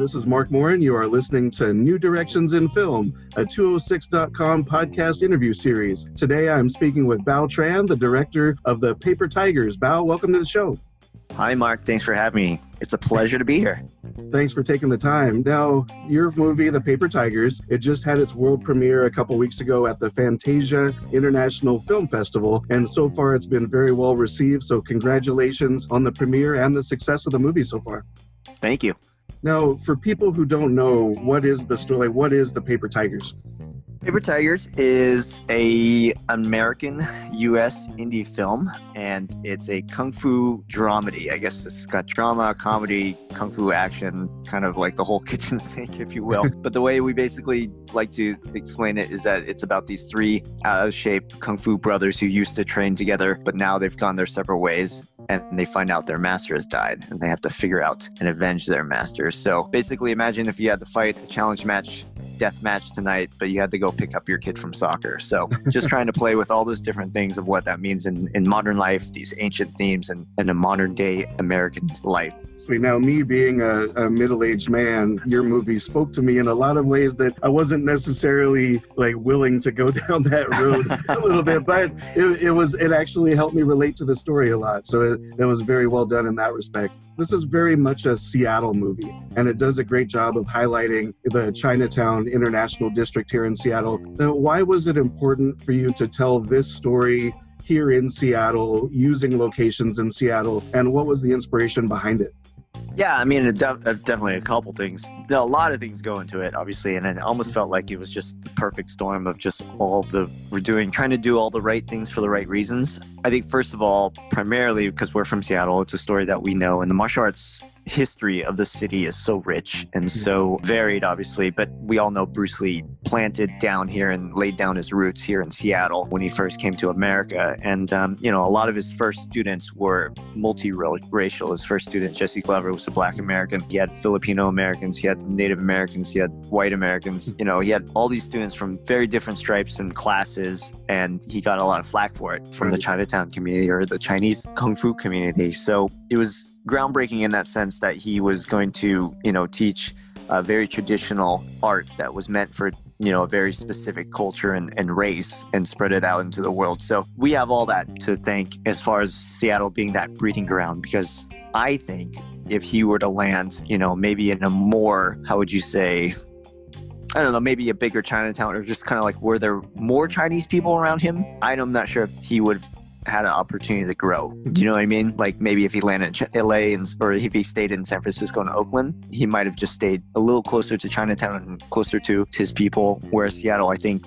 this is Mark Morin. You are listening to New Directions in Film, a 206.com podcast interview series. Today I'm speaking with Bao Tran, the director of The Paper Tigers. Bao, welcome to the show. Hi, Mark. Thanks for having me. It's a pleasure to be here. Thanks for taking the time. Now, your movie, The Paper Tigers, it just had its world premiere a couple weeks ago at the Fantasia International Film Festival, and so far it's been very well received. So, congratulations on the premiere and the success of the movie so far. Thank you. Now, for people who don't know, what is the story? What is the Paper Tigers? Paper Tigers is a American U.S. indie film, and it's a kung fu dramedy. I guess it's got drama, comedy, kung fu action, kind of like the whole kitchen sink, if you will. but the way we basically like to explain it is that it's about these three out of shape kung fu brothers who used to train together, but now they've gone their separate ways and they find out their master has died and they have to figure out and avenge their master. So basically, imagine if you had to fight a challenge match, death match tonight, but you had to go pick up your kid from soccer. So just trying to play with all those different things of what that means in, in modern life, these ancient themes, and, and a modern day American life. Now, me being a, a middle aged man, your movie spoke to me in a lot of ways that I wasn't necessarily like willing to go down that road a little bit, but it, it, was, it actually helped me relate to the story a lot. So it, it was very well done in that respect. This is very much a Seattle movie, and it does a great job of highlighting the Chinatown International District here in Seattle. Now, why was it important for you to tell this story? Here in Seattle, using locations in Seattle, and what was the inspiration behind it? Yeah, I mean, def- uh, definitely a couple things. A lot of things go into it, obviously, and it almost felt like it was just the perfect storm of just all the we're doing, trying to do all the right things for the right reasons. I think, first of all, primarily because we're from Seattle, it's a story that we know, and the martial arts history of the city is so rich and so varied, obviously. But we all know Bruce Lee planted down here and laid down his roots here in Seattle when he first came to America. And, um, you know, a lot of his first students were multiracial. His first student, Jesse Glover, was a black American. He had Filipino Americans, he had Native Americans, he had white Americans. You know, he had all these students from very different stripes and classes. And he got a lot of flack for it from the Chinatown community or the Chinese Kung Fu community. So it was groundbreaking in that sense that he was going to, you know, teach a very traditional art that was meant for you know a very specific culture and, and race and spread it out into the world so we have all that to thank as far as seattle being that breeding ground because i think if he were to land you know maybe in a more how would you say I don't know, maybe a bigger Chinatown or just kind of like were there more Chinese people around him? I'm not sure if he would had an opportunity to grow. Do you know what I mean? Like maybe if he landed in LA and, or if he stayed in San Francisco and Oakland, he might have just stayed a little closer to Chinatown and closer to his people. Whereas Seattle, I think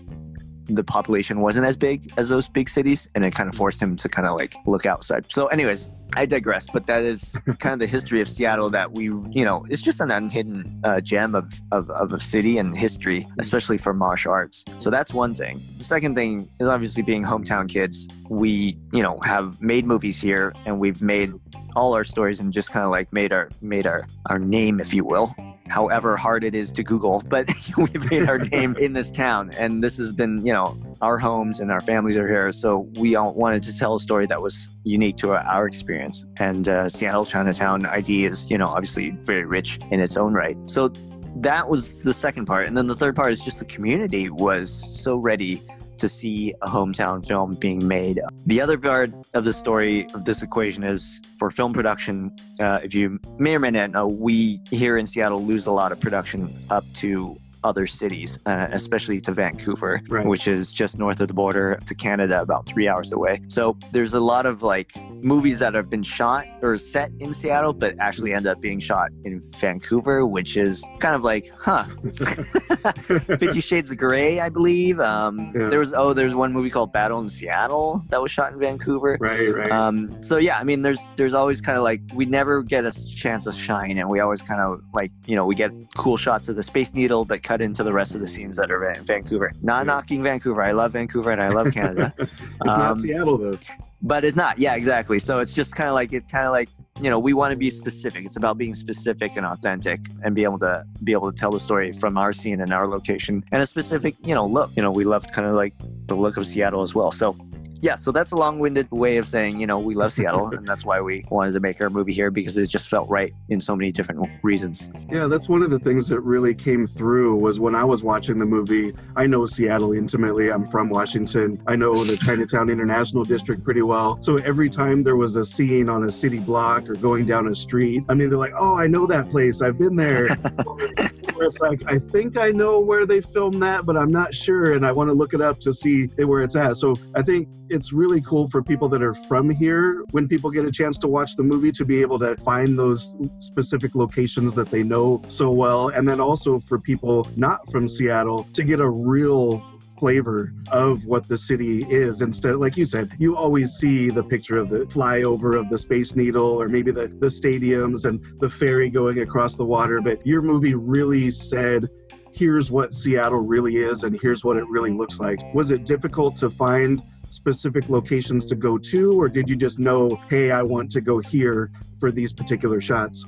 the population wasn't as big as those big cities and it kind of forced him to kind of like look outside. So anyways, I digress, but that is kind of the history of Seattle that we, you know, it's just an unhidden uh, gem of, of, of a city and history, especially for martial arts. So that's one thing. The second thing is obviously being hometown kids. We, you know, have made movies here and we've made all our stories and just kind of like made our made our our name if you will however hard it is to google but we've made our name in this town and this has been you know our homes and our families are here so we all wanted to tell a story that was unique to our, our experience and uh, seattle chinatown id is you know obviously very rich in its own right. So that was the second part. And then the third part is just the community was so ready to see a hometown film being made. The other part of the story of this equation is for film production, uh, if you may or may not know, we here in Seattle lose a lot of production up to other cities, uh, especially to Vancouver, right. which is just north of the border to Canada, about three hours away. So there's a lot of like movies that have been shot or set in Seattle, but actually end up being shot in Vancouver, which is kind of like, huh, Fifty Shades of Grey, I believe. Um, yeah. There was oh, there's one movie called Battle in Seattle that was shot in Vancouver. Right, right. Um, so yeah, I mean, there's there's always kind of like we never get a chance to shine, and we always kind of like you know we get cool shots of the Space Needle, but cut into the rest of the scenes that are in Vancouver. Not knocking Vancouver. I love Vancouver and I love Canada. it's um, not Seattle though. But it's not. Yeah, exactly. So it's just kind of like it kind of like, you know, we want to be specific. It's about being specific and authentic and be able to be able to tell the story from our scene and our location and a specific, you know, look. You know, we love kind of like the look of Seattle as well. So yeah, so that's a long-winded way of saying, you know, we love Seattle, and that's why we wanted to make our movie here because it just felt right in so many different reasons. Yeah, that's one of the things that really came through was when I was watching the movie. I know Seattle intimately. I'm from Washington. I know the Chinatown International District pretty well. So every time there was a scene on a city block or going down a street, I mean, they're like, "Oh, I know that place. I've been there." it's like, I think I know where they filmed that, but I'm not sure, and I want to look it up to see where it's at. So I think it's really cool for people that are from here when people get a chance to watch the movie to be able to find those specific locations that they know so well, and then also for people not from Seattle to get a real flavor of what the city is instead like you said you always see the picture of the flyover of the space needle or maybe the, the stadiums and the ferry going across the water but your movie really said here's what seattle really is and here's what it really looks like. Was it difficult to find specific locations to go to or did you just know hey i want to go here for these particular shots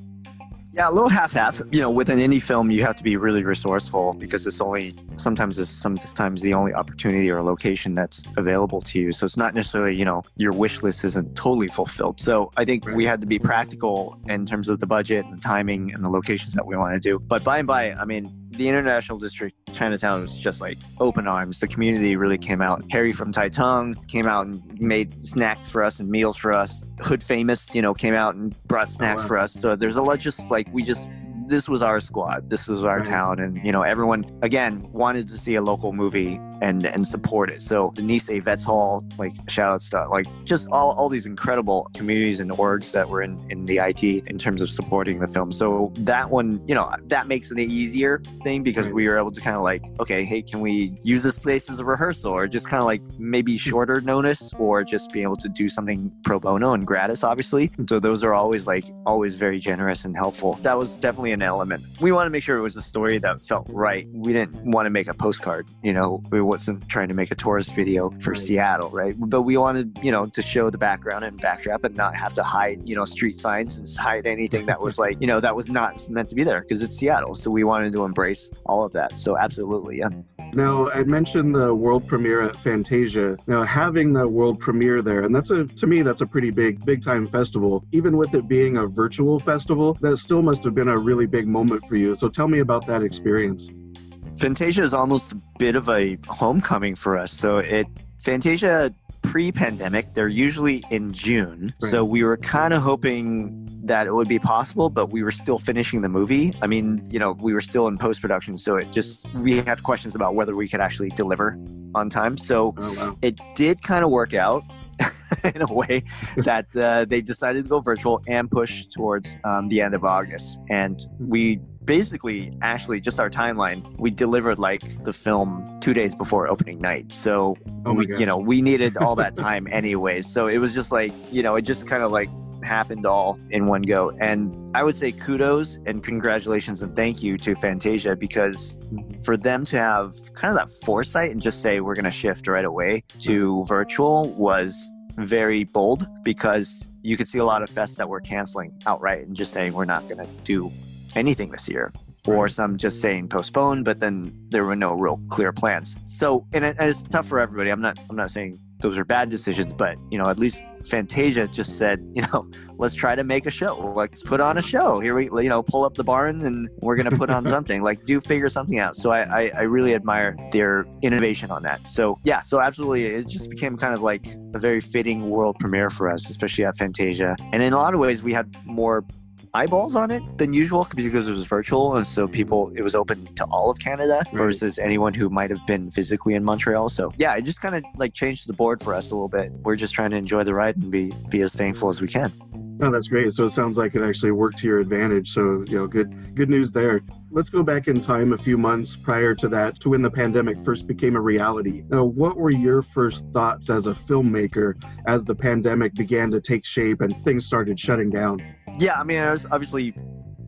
yeah, a little half-half. Mm-hmm. You know, with an indie film, you have to be really resourceful because it's only sometimes it's sometimes the only opportunity or location that's available to you. So it's not necessarily you know your wish list isn't totally fulfilled. So I think we had to be practical in terms of the budget and the timing and the locations that we want to do. But by and by, I mean, the international district chinatown was just like open arms the community really came out harry from Tai Tung came out and made snacks for us and meals for us hood famous you know came out and brought snacks oh, wow. for us so there's a lot just like we just this was our squad. This was our right. town, and you know everyone again wanted to see a local movie and and support it. So the Nisei Vets Hall, like shout out stuff, like just all, all these incredible communities and orgs that were in in the ID in terms of supporting the film. So that one, you know, that makes it an easier thing because we were able to kind of like, okay, hey, can we use this place as a rehearsal, or just kind of like maybe hmm. shorter notice, or just be able to do something pro bono and gratis, obviously. So those are always like always very generous and helpful. That was definitely an element. We want to make sure it was a story that felt right. We didn't want to make a postcard, you know, we wasn't trying to make a tourist video for right. Seattle, right? But we wanted, you know, to show the background and backdrop and not have to hide, you know, street signs and hide anything that was like, you know, that was not meant to be there because it's Seattle. So we wanted to embrace all of that. So absolutely, yeah. Now, I mentioned the world premiere at Fantasia. Now, having the world premiere there, and that's a, to me, that's a pretty big, big time festival. Even with it being a virtual festival, that still must have been a really big moment for you. So tell me about that experience. Fantasia is almost a bit of a homecoming for us. So it, Fantasia pre-pandemic they're usually in june right. so we were kind of hoping that it would be possible but we were still finishing the movie i mean you know we were still in post-production so it just we had questions about whether we could actually deliver on time so oh, wow. it did kind of work out in a way that uh, they decided to go virtual and push towards um, the end of august and we basically actually just our timeline we delivered like the film two days before opening night. So oh we, you know we needed all that time anyways so it was just like you know it just kind of like happened all in one go. And i would say kudos and congratulations and thank you to fantasia because for them to have kind of that foresight and just say we're going to shift right away to virtual was very bold because you could see a lot of fests that were canceling outright and just saying we're not going to do anything this year or some just saying postpone but then there were no real clear plans. So and, it, and, it's tough for everybody. I'm not i'm not saying those are bad decisions but you know at least fantasia just said you know let's try to make a show. Let's put on a show. Here we you know pull up the barn and we're gonna put on something. Like do figure something out. So I, I i really admire their innovation on that. So yeah so absolutely it just became kind of like a very fitting world premiere for us especially at fantasia. And in a lot of ways we had more eyeballs on it than usual because it was virtual and so mm-hmm. people it was open to all of canada versus anyone who might have been physically in montreal so yeah it just kind of like changed the board for us a little bit we're just trying to enjoy the ride and be be as thankful as we can Oh, that's great. So it sounds like it actually worked to your advantage. So, you know, good good news there. Let's go back in time a few months prior to that to when the pandemic first became a reality. Now, what were your first thoughts as a filmmaker as the pandemic began to take shape and things started shutting down? Yeah, I mean, I was obviously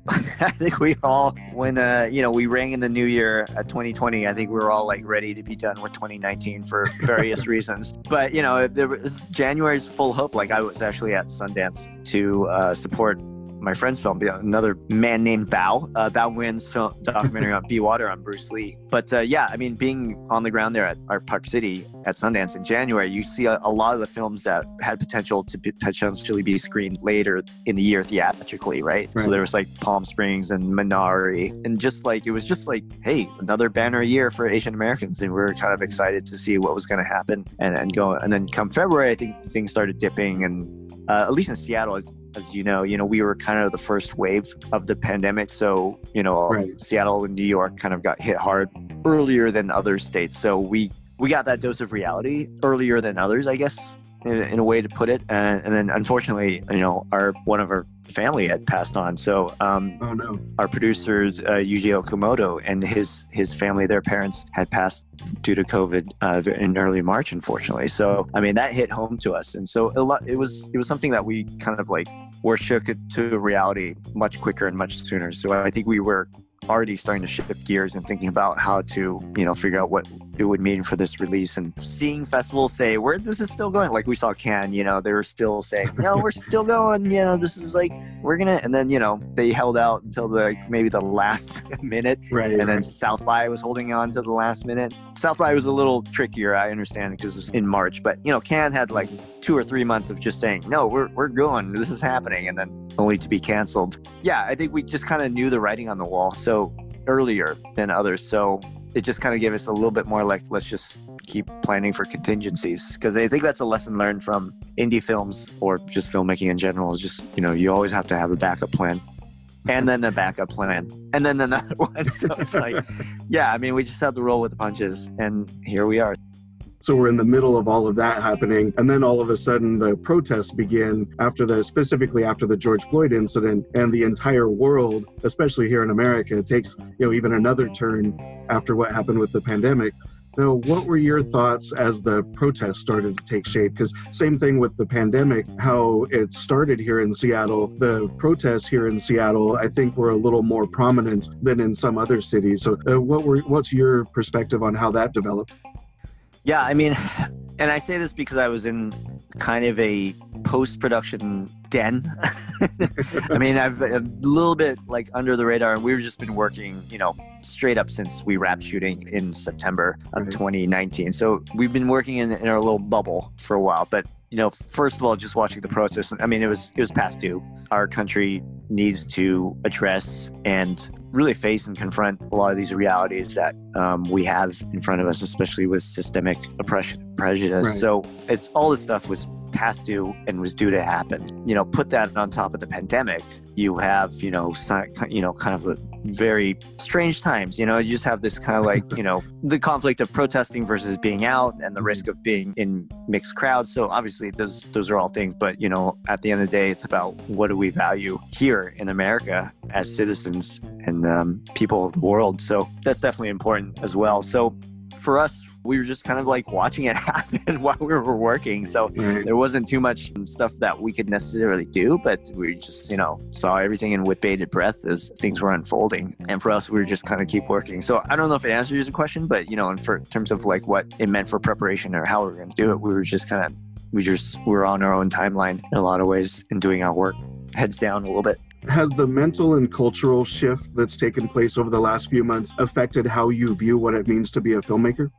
I think we all, when uh, you know, we rang in the new year at 2020. I think we were all like ready to be done with 2019 for various reasons. But you know, there was January's full hope. Like I was actually at Sundance to uh, support my friend's film, another man named Bao, uh, Bao Nguyen's film documentary on Be Water on Bruce Lee. But uh, yeah, I mean, being on the ground there at Art Park City at Sundance in January, you see a, a lot of the films that had potential to be, potentially be screened later in the year theatrically, right? right? So there was like Palm Springs and Minari, and just like it was just like, hey, another banner year for Asian Americans, and we are kind of excited to see what was going to happen and, and go. And then come February, I think things started dipping, and uh, at least in Seattle, as, as you know, you know, we were kind of the first wave of the pandemic. So, you know, right. Seattle and New York kind of got hit hard earlier than other states. So we we got that dose of reality earlier than others, I guess, in, in a way to put it. And, and, then, unfortunately, you know, our one of our family had passed on. So, um, oh no, our producers uh, Yuji Okumoto and his his family, their parents had passed due to COVID uh, in early March, unfortunately. So, I mean, that hit home to us, and so lot, it was it was something that we kind of like were shook to reality much quicker and much sooner. So, I think we were already starting to shift gears and thinking about how to, you know, figure out what it would mean for this release and seeing festivals say where this is still going. Like we saw Cannes, you know, they were still saying, no, we're still going, you know, this is like we're gonna and then, you know, they held out until the maybe the last minute. Right. And then right. South by was holding on to the last minute. South by was a little trickier, I understand, because it was in March. But you know, Cannes had like two or three months of just saying, No, we're we're going, this is happening, and then only to be canceled. Yeah, I think we just kind of knew the writing on the wall. So earlier than others. So it just kind of gave us a little bit more like, let's just keep planning for contingencies. Because I think that's a lesson learned from indie films or just filmmaking in general is just, you know, you always have to have a backup plan and then the backup plan and then another one. So it's like, yeah, I mean, we just have to roll with the punches. And here we are. So we're in the middle of all of that happening. And then all of a sudden the protests begin after the, specifically after the George Floyd incident and the entire world, especially here in America, takes, you know, even another turn after what happened with the pandemic. Now, what were your thoughts as the protests started to take shape? Because same thing with the pandemic, how it started here in Seattle. The protests here in Seattle, I think, were a little more prominent than in some other cities. So, uh, what were what's your perspective on how that developed? Yeah, I mean, and I say this because I was in kind of a post production den. I mean, I've a little bit like under the radar, and we've just been working, you know, straight up since we wrapped shooting in September of right. 2019. So we've been working in, in our little bubble for a while. But you know, first of all, just watching the process. I mean, it was it was past due. Our country needs to address and really face and confront a lot of these realities that um, we have in front of us, especially with systemic oppression, prejudice. Right. So it's all this stuff was past due and was due to happen. You know, put that on top of the pandemic, you have you know, you know, kind of a very strange times. You know, you just have this kind of like you know the conflict of protesting versus being out and the risk of being in mixed crowds. So obviously those those are all things. But you know, at the end of the day, it's about what do we value here in America as citizens and um, people of the world. So that's definitely important as well. So for us, we were just kind of like watching it happen while we were working. So mm-hmm. there wasn't too much stuff that we could necessarily do, but we just, you know, saw everything in with bated breath as things were unfolding. And for us, we were just kind of keep working. So I don't know if it answers your question, but, you know, in, for, in terms of like what it meant for preparation or how we were going to do it, we were just kind of, we just we were on our own timeline in a lot of ways in doing our work, heads down a little bit has the mental and cultural shift that's taken place over the last few months affected how you view what it means to be a filmmaker?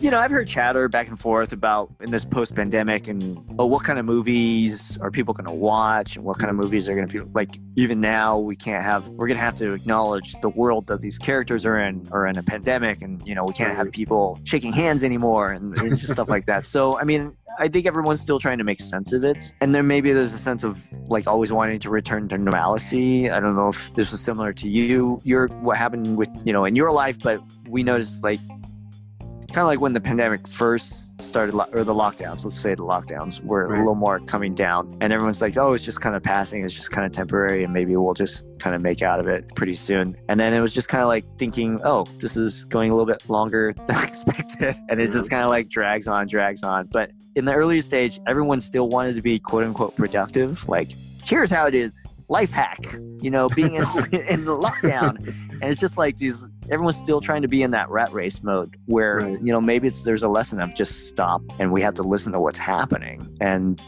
You know, I've heard chatter back and forth about in this post pandemic and oh, what kind of movies are people going to watch and what kind of movies are going to be like. Even now, we can't have, we're going to have to acknowledge the world that these characters are in or in a pandemic. And, you know, we can't have people shaking hands anymore and, and just stuff like that. So, I mean, I think everyone's still trying to make sense of it. And then maybe there's a sense of like always wanting to return to normalcy. I don't know if this was similar to you, your, what happened with, you know, in your life, but we noticed like kind of like when the pandemic first started, or the lockdowns, let's say the lockdowns were right. a little more coming down, and everyone's like, oh, it's just kind of passing, it's just kind of temporary, and maybe we'll just kind of make out of it pretty soon. And then it was just kind of like thinking, oh, this is going a little bit longer than expected, and it just kind of like drags on, drags on. But in the earlier stage, everyone still wanted to be quote unquote productive, like, here's how it is life hack, you know, being in, in the lockdown. And it's just like these, everyone's still trying to be in that rat race mode where, right. you know, maybe it's, there's a lesson of just stop and we have to listen to what's happening. And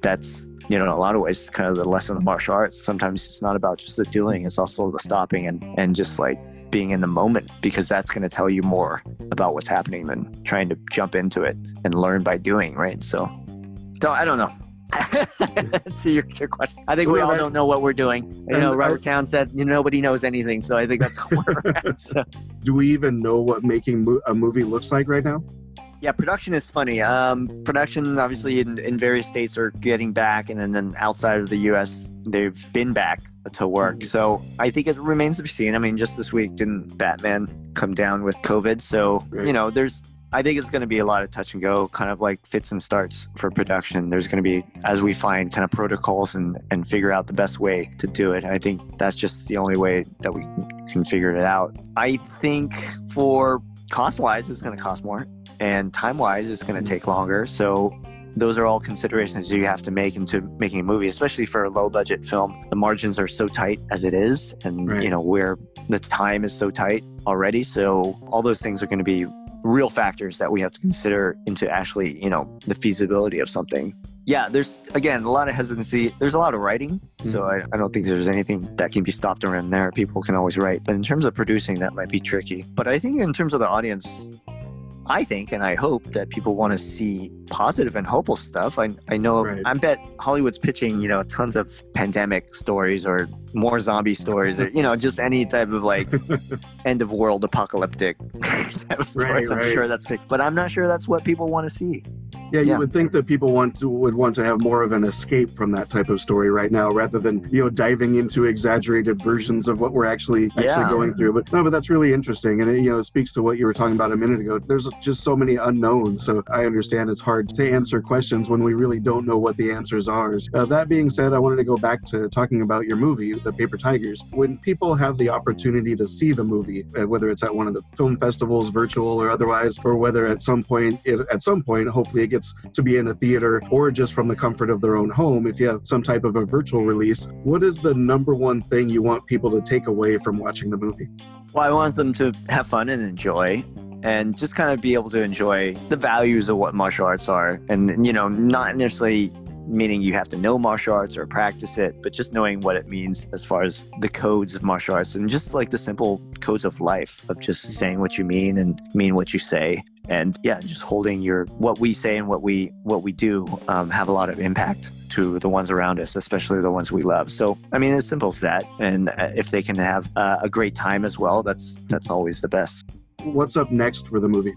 that's you know in a lot of ways kind of the lesson of martial arts sometimes it's not about just the doing it's also the stopping and and just like being in the moment because that's going to tell you more about what's happening than trying to jump into it and learn by doing right so so i don't know to your, your, question i think we all don't know what we're doing you know Robert Towne said you know, nobody knows anything so i think that's where we're at so. do we even know what making a movie looks like right now yeah, production is funny. Um, production, obviously, in, in various states are getting back, and, and then outside of the U.S., they've been back to work. Mm-hmm. So I think it remains to be seen. I mean, just this week, didn't Batman come down with COVID? So, you know, there's I think it's going to be a lot of touch and go, kind of like fits and starts for production. There's going to be, as we find, kind of protocols and, and figure out the best way to do it. I think that's just the only way that we can figure it out. I think for cost wise, it's going to cost more and time wise it's going to take longer so those are all considerations you have to make into making a movie especially for a low budget film the margins are so tight as it is and right. you know where the time is so tight already so all those things are going to be real factors that we have to consider into actually you know the feasibility of something. Yeah there's again a lot of hesitancy. There's a lot of writing so mm-hmm. I, I don't think there's anything that can be stopped around there. People can always write. But in terms of producing that might be tricky. But i think in terms of the audience I think and I hope that people want to see positive and hopeful stuff. I, I know right. I bet Hollywood's pitching, you know, tons of pandemic stories or more zombie stories or, you know, just any type of like end of world apocalyptic type of stories. Right, I'm right. sure that's picked but I'm not sure that's what people want to see. Yeah, you yeah. would think that people want to would want to have more of an escape from that type of story right now, rather than you know diving into exaggerated versions of what we're actually actually yeah. going through. But no, but that's really interesting, and it, you know, speaks to what you were talking about a minute ago. There's just so many unknowns, so I understand it's hard to answer questions when we really don't know what the answers are. Uh, that being said, I wanted to go back to talking about your movie, The Paper Tigers. When people have the opportunity to see the movie, uh, whether it's at one of the film festivals, virtual or otherwise, or whether at some point, it, at some point, hopefully it gets gets to be in a theater or just from the comfort of their own home, if you have some type of a virtual release, what is the number one thing you want people to take away from watching the movie? Well, I want them to have fun and enjoy and just kind of be able to enjoy the values of what martial arts are and you know not necessarily meaning you have to know martial arts or practice it, but just knowing what it means as far as the codes of martial arts and just like the simple codes of life of just saying what you mean and mean what you say. And yeah, just holding your what we say and what we what we do um, have a lot of impact to the ones around us, especially the ones we love. So I mean, it's simple as that. And uh, if they can have uh, a great time as well, that's that's always the best. What's up next for the movie?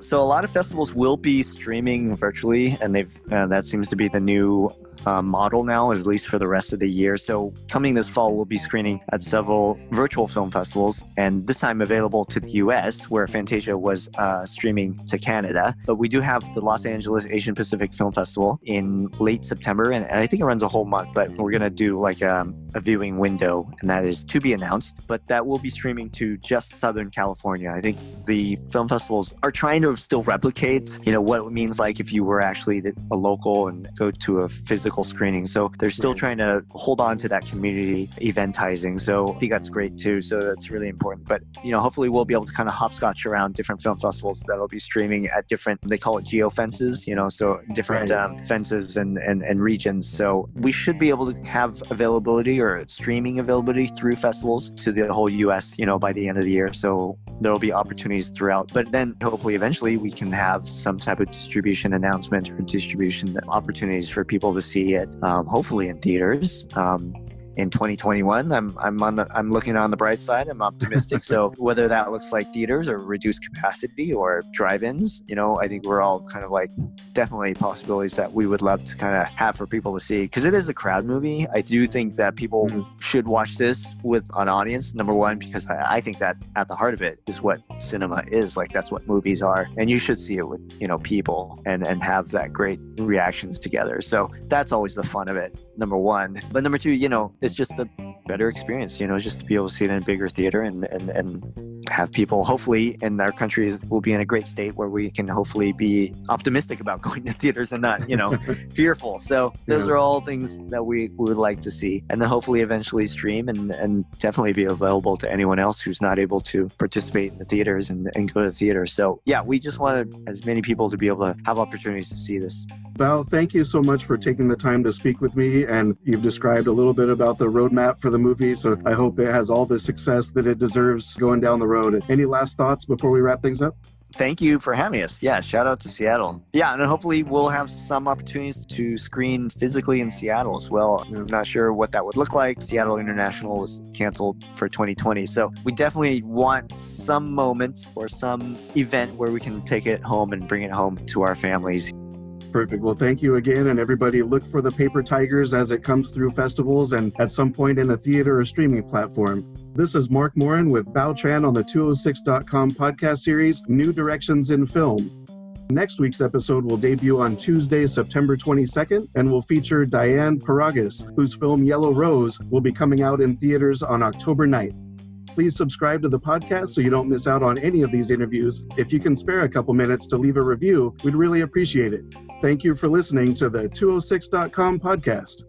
So a lot of festivals will be streaming virtually, and they've uh, that seems to be the new uh, model now, at least for the rest of the year. So coming this fall, we'll be screening at several virtual film festivals, and this time available to the U.S., where Fantasia was uh, streaming to Canada. But we do have the Los Angeles Asian Pacific Film Festival in late September, and, and I think it runs a whole month. But we're gonna do like um, a viewing window, and that is to be announced. But that will be streaming to just Southern California. I think the film festivals are trying to still replicate, you know, what it means like if you were actually a local and go to a physical screening. So they're still trying to hold on to that community eventizing. So I think that's great too. So that's really important. But, you know, hopefully we'll be able to kind of hopscotch around different film festivals that'll be streaming at different, they call it geo fences, you know, so different right. um, fences and, and, and regions. So we should be able to have availability or streaming availability through festivals to the whole US, you know, by the end of the year. So there will be opportunities throughout. But then hopefully eventually we can have some type of distribution announcement or distribution opportunities for people to see it, um, hopefully in theaters. Um, in 2021 i'm i'm on the i'm looking on the bright side. I'm optimistic. So whether that looks like theaters or reduced capacity or drive-ins you know i think we're all kind of like definitely possibilities that we would love to kind of have for people to see. Because it is a crowd movie. I do think that people mm-hmm. should watch this with an audience number one because I, I think that at the heart of it is what cinema is. Like that's what movies are. And you should see it with you know people and and have that great reactions together. So that's always the fun of it number one. But number two you know it's just a better experience, you know, just to be able to see it in a bigger theater and, and, and have people hopefully in our countries will be in a great state where we can hopefully be optimistic about going to theaters and not you know fearful so those Yeah. are all things that we, we would like to see and then hopefully eventually stream and, and definitely be available to anyone else who's not able to participate in the theaters and, and go to the theater so yeah we just wanted as many people to be able to have opportunities to see this Bao, thank you so much for taking the time to speak with me. And you've described a little bit about the roadmap for the movie. So I hope it has all the success that it deserves going down the road. Any last thoughts before we wrap things up? thank you for having us. Yeah, shout out to Seattle. Yeah, and hopefully we'll have some opportunities to screen physically in Seattle as well. I'm not sure what that would look like. Seattle International was canceled for 2020. So we definitely want some moment or some event where we can take it home and bring it home to our families. Perfect. Well, thank you again. And everybody, look for the Paper Tigers as it comes through festivals and at some point in a theater or streaming platform. This is Mark Morin with Bao Tran on the 206.com podcast series, New Directions in Film. Next week's episode will debut on Tuesday, September 22nd, and will feature Diane Paragas, whose film Yellow Rose will be coming out in theaters on October 9th. Please subscribe to the podcast so you don't miss out on any of these interviews. If you can spare a couple minutes to leave a review, we'd really appreciate it. Thank you for listening to the 206.com podcast.